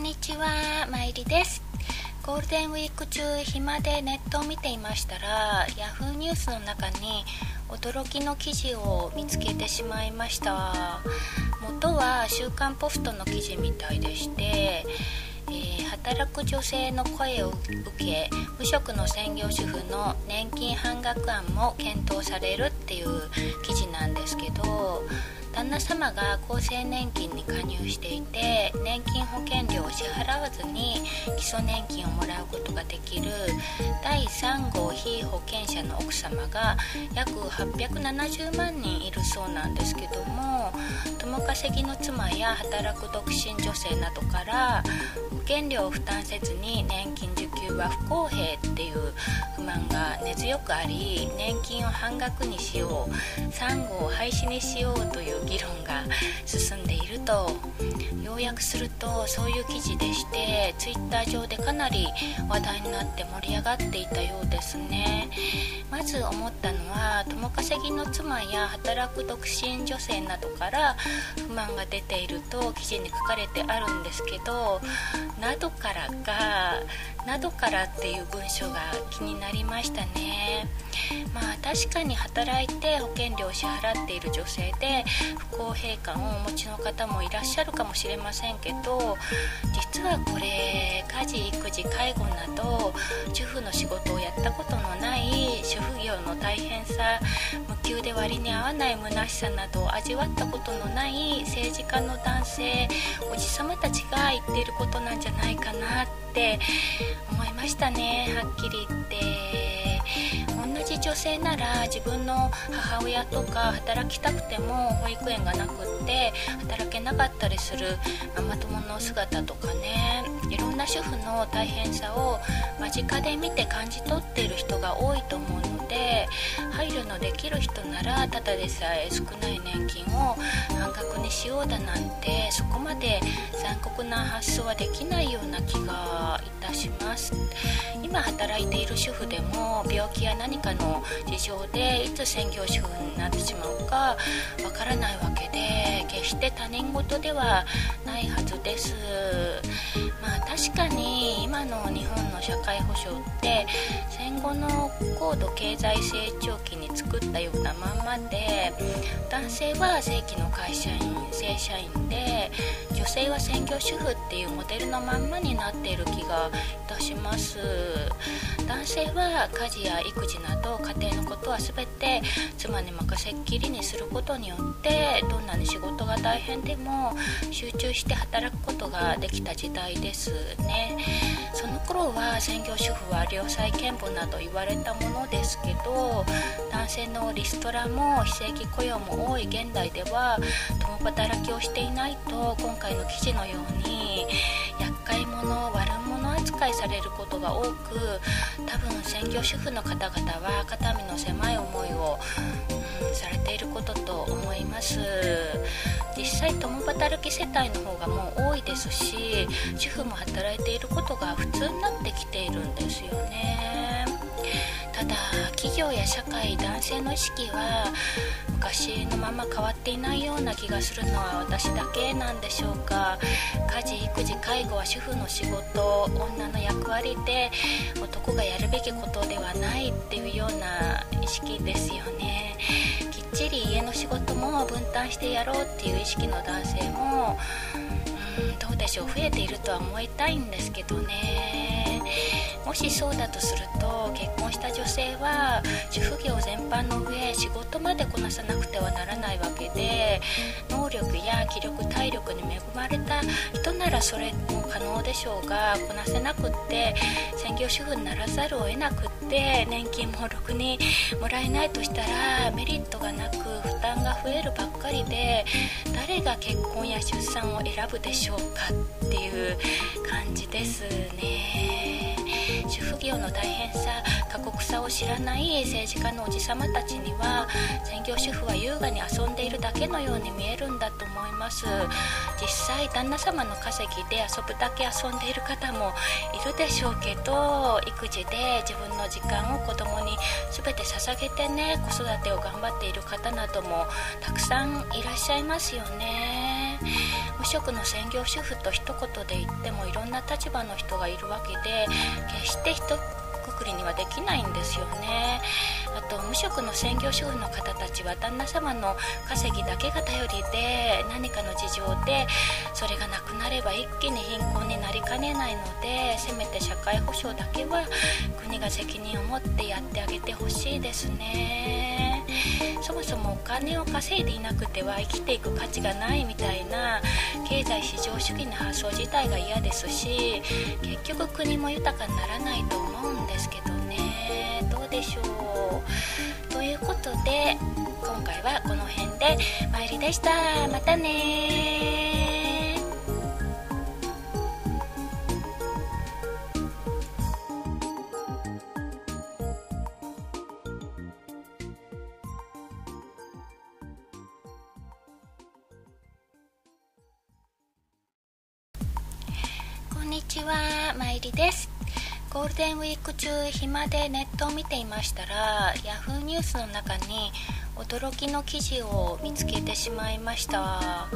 んにちは、まいりです。ゴールデンウィーク中暇でネットを見ていましたら Yahoo ニュースの中に驚きの記事を見つけてしまいました。元は「週刊ポスト」の記事みたいでしてえー、働く女性の声を受け無職の専業主婦の年金半額案も検討されるっていう記事なんですけど旦那様が厚生年金に加入していて年金保険料を支払わずに基礎年金をもらうことができる第3号被保険者の奥様が約870万人いるそうなんですけども共稼ぎの妻や働く独身女性などから保険料を負担せずに年金受は不公平っていう不満が根強くあり年金を半額にしよう3号を廃止にしようという議論が進んでいると要約するとそういう記事でして twitter 上でかなり話題になって盛り上がっていたようですね。まず思ったのは共稼ぎの妻や働く独身女性などから不満が出ていると記事に書かれてあるんですけどなどからがなどからっていう文章が気になりましたね。まあ確かに働いて保険料を支払っている女性で不公平感をお持ちの方もいらっしゃるかもしれませんけど実はこれ家事育児介護など主婦の仕事をやったことのない主婦業の大変さ無給で割に合わない虚しさなどを味わったことのない政治家の男性おじさまたちが言っていることなんじゃないかなって思思いましたねはっきり言って。じ女性なら自分の母親とか働きたくても保育園がなくって働けなかったりするママ友の姿とかね。いろんな主婦の大変さを間近で見て感じ取っている人が多いと思うので配慮のできる人ならただでさえ少ない年金を半額にしようだなんてそこまで残酷な発想はできないような気がいたします。今働いている主婦でも病気や何かの事情でいつ専業主婦になってしまうかわからないわけで決して他人事ではないはずです。まあ確かに今の日本の社会保障って戦後の高度経済成長期に作ったようなまんまで男性は正規の会社員正社員で女性は専業主婦っていうモデルのまんまになっている気がいたします。男性は家事や育児など家庭のことは全て妻に任せっきりにすることによってどんなに仕事が大変でも集中して働くことができた時代ですね。その頃は専業主婦は良妻賢母など言われたものですけど男性のリストラも非正規雇用も多い現代では共働きをしていないと今回の記事のように厄介者悪者扱いされることが多く多分専業主婦の方々は肩身の狭い思いを、うん、されていることと思います。実際共働き世帯の方がもう多いですし主婦も働いていることが普通になってきているんですよね。ただ企業や社会男性の意識は昔のまま変わっていないような気がするのは私だけなんでしょうか。家事育児介護は主婦の仕事女の役割で男がやるべきことではないっていうような意識ですよね。きっちり家の仕事も分担してやろうっていう意識の男性もどうでしょう？増えているとは思いたいんですけどね。もしそうだとすると結婚した女性は主婦業全般の上仕事までこなさなくてはならないわけで能力や気力体力に恵まれた人ならそれも可能でしょうがこなせなくって専業主婦にならざるを得なくって年金もろくにもらえないとしたらメリットがなく負担が増えるばっかりで誰が結婚や出産を選ぶでしょうかっていう感じですね。主婦業の大変さ過酷さを知らない政治家のおじさまたちには専業主婦は優雅に遊んでいるだけのように見えるんだと思います。実際旦那様の稼ぎで遊ぶだけ遊んでいる方もいるでしょうけど育児で自分の時間を子供に全て捧げてね子育てを頑張っている方などもたくさんいらっしゃいますよね。職の専業主婦と一言で言ってもいろんな立場の人がいるわけで決して一括りにはできないんですよね。あと無職の専業主婦の方たちは旦那様の稼ぎだけが頼りで何かの事情でそれがなくなれば一気に貧困になりかねないのでせめて社会保障だけは国が責任を持ってやってあげてほしいですね。そもそもお金を稼いでいなくては生きていく価値がないみたいな経済市場主義の発想自体が嫌ですし結局国も豊かにならないと思うんですけどね。どうでしょう。ということで今回はこの辺で参りでした。またねちはまいりです。ゴールデンウィーク中暇でネットを見ていましたら Yahoo ニュースの中に驚きの記事を見つけてしまいました。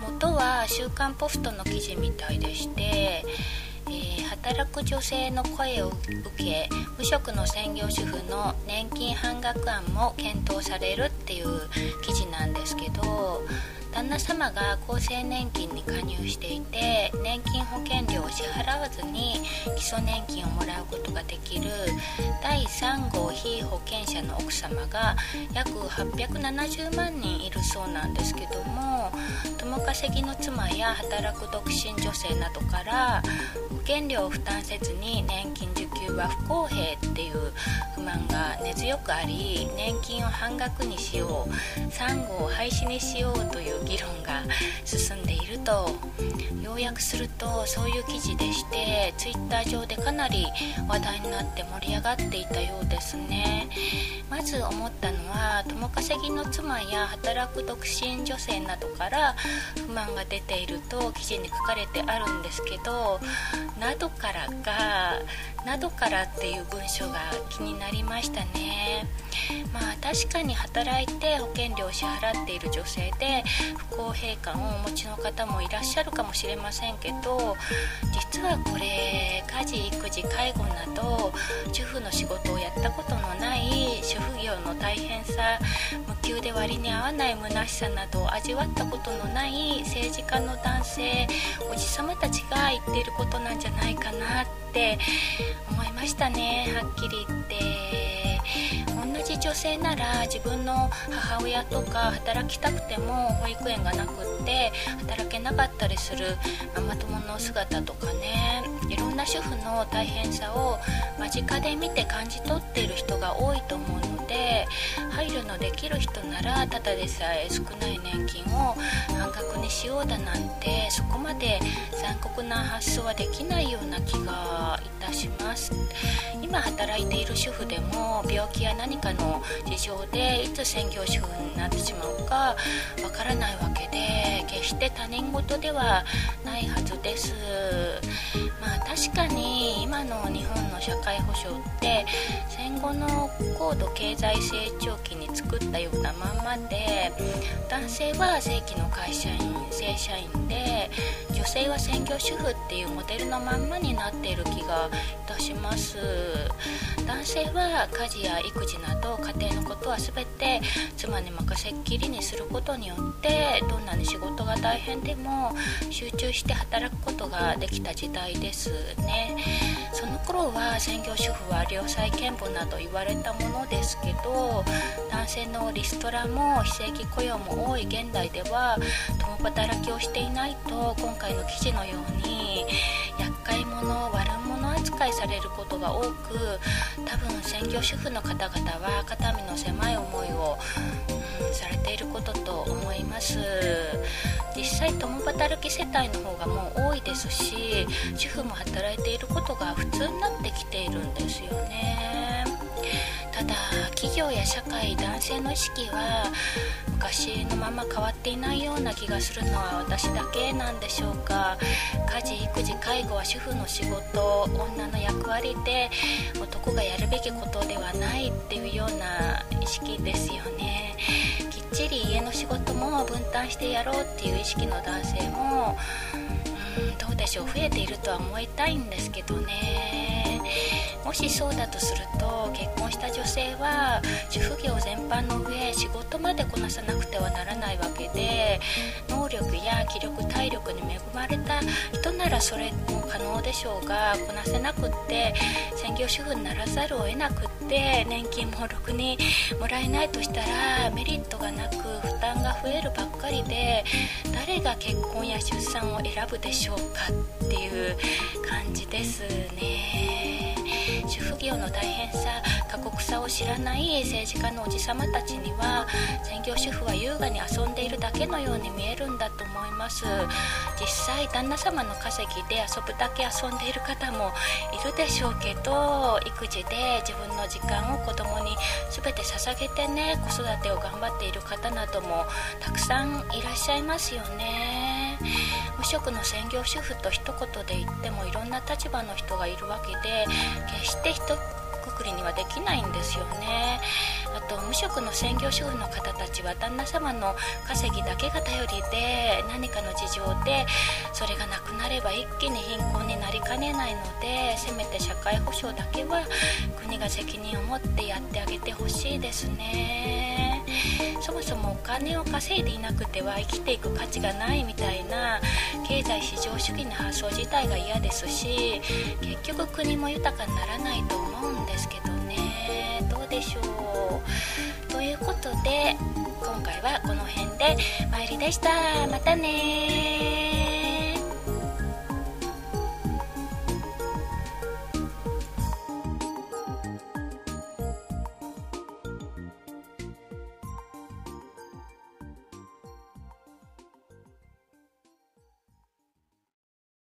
元は「週刊ポスト」の記事みたいでしてえー、働く女性の声を受け無職の専業主婦の年金半額案も検討されるっていう記事なんですけど旦那様が厚生年金に加入していて年金保険料を支払わずに基礎年金をもらうことができる第3号被保険者の奥様が約870万人いるそうなんですけども共稼ぎの妻や働く独身女性などから険料を負担せずに年金受給は不公平っていう不満が根強くあり年金を半額にしよう3号を廃止にしようという議論が進んでいると要約するとそういう記事でしてツイッター上でかなり話題になって盛り上がっていたようですね。まず思ったのは共稼ぎの妻や働く独身女性などから不満が出ていると記事に書かれてあるんですけどなどからがなどからっていう文章が気になりましたね。まあ確かに働いて保険料を支払っている女性で不公平感をお持ちの方もいらっしゃるかもしれませんけど実はこれ家事育児介護など主婦の仕事をやったことのない主婦業の大変さ無給で割に合わない虚しさなどを味わったことのない政治家の男性おじさまたちが言っていることなんじゃじゃないかなって思いましたねはっきり言って。女性なら自分の母親とか働きたくても保育園がなくって働けなかったりするママ友の姿とかね。いろんな主婦の大変さを間近で見て感じ取っている人が多いと思うので配慮のできる人ならただでさえ少ない年金を半額にしようだなんてそこまで残酷な発想はできないような気がいたします。今働いている主婦でも病気や何かの事情でいつ専業主婦になってしまうかわからないわけで決して他人事ではないはずです。まあ確かに今の日本の社会保障って戦後の高度経済成長期に作ったようなまんまで男性は正規の会社員正社員で女性は専業主婦っていうモデルのまんまになっている気がいたします男性は家事や育児など家庭のことは全て妻に任せっきりにすることによってどんなに仕事が大変でも集中して働くことができた時代ですね。その頃は専業主婦は良妻賢母など言われたものですけど男性のリストラも非正規雇用も多い現代では共働きをしていないと今回の記事のように厄介者悪者扱いされることが多く多分専業主婦の方々は肩身の狭い思いを、うん、されていることと思います。実際共働き世帯の方がもう多いですし主婦も働いていることが普通になってきているんですよね。ただ企業や社会男性の意識は昔のまま変わっていないような気がするのは私だけなんでしょうか。家事育児介護は主婦の仕事女の役割で男がやるべきことではないっていうような意識ですよね。きっちり家の仕事も分担してやろうっていう意識の男性もうんどうでしょう増えているとは思いたいんですけどね。もしそうだとすると結婚した女性は主婦業全般の上仕事までこなさなくてはならないわけで能力や気力体力に恵まれた人ならそれも可能でしょうがこなせなくって専業主婦にならざるを得なくって年金もろくにもらえないとしたらメリットがなく負担が増えるばっかりで誰が結婚や出産を選ぶでしょうかっていう感じですね。主婦業の大変さ過酷さを知らない政治家のおじさまたちには専業主婦は優雅に遊んでいるだけのように見えるんだと思います。実際旦那様の稼ぎで遊ぶだけ遊んでいる方もいるでしょうけど育児で自分の時間を子供に全て捧げてね子育てを頑張っている方などもたくさんいらっしゃいますよね。無職の専業主婦と一言で言ってもいろんな立場の人がいるわけで決して一括りにはできないんですよね。あと無職の専業主婦の方たちは旦那様の稼ぎだけが頼りで何かの事情でそれがなくなれば一気に貧困になりかねないのでせめて社会保障だけは国が責任を持ってやってあげてほしいですね。そもそもお金を稼いでいなくては生きていく価値がないみたいな経済市場主義の発想自体が嫌ですし結局国も豊かにならないと思うんですけど。けどね。どうでしょう。ということで今回はこの辺でまいりでした。またね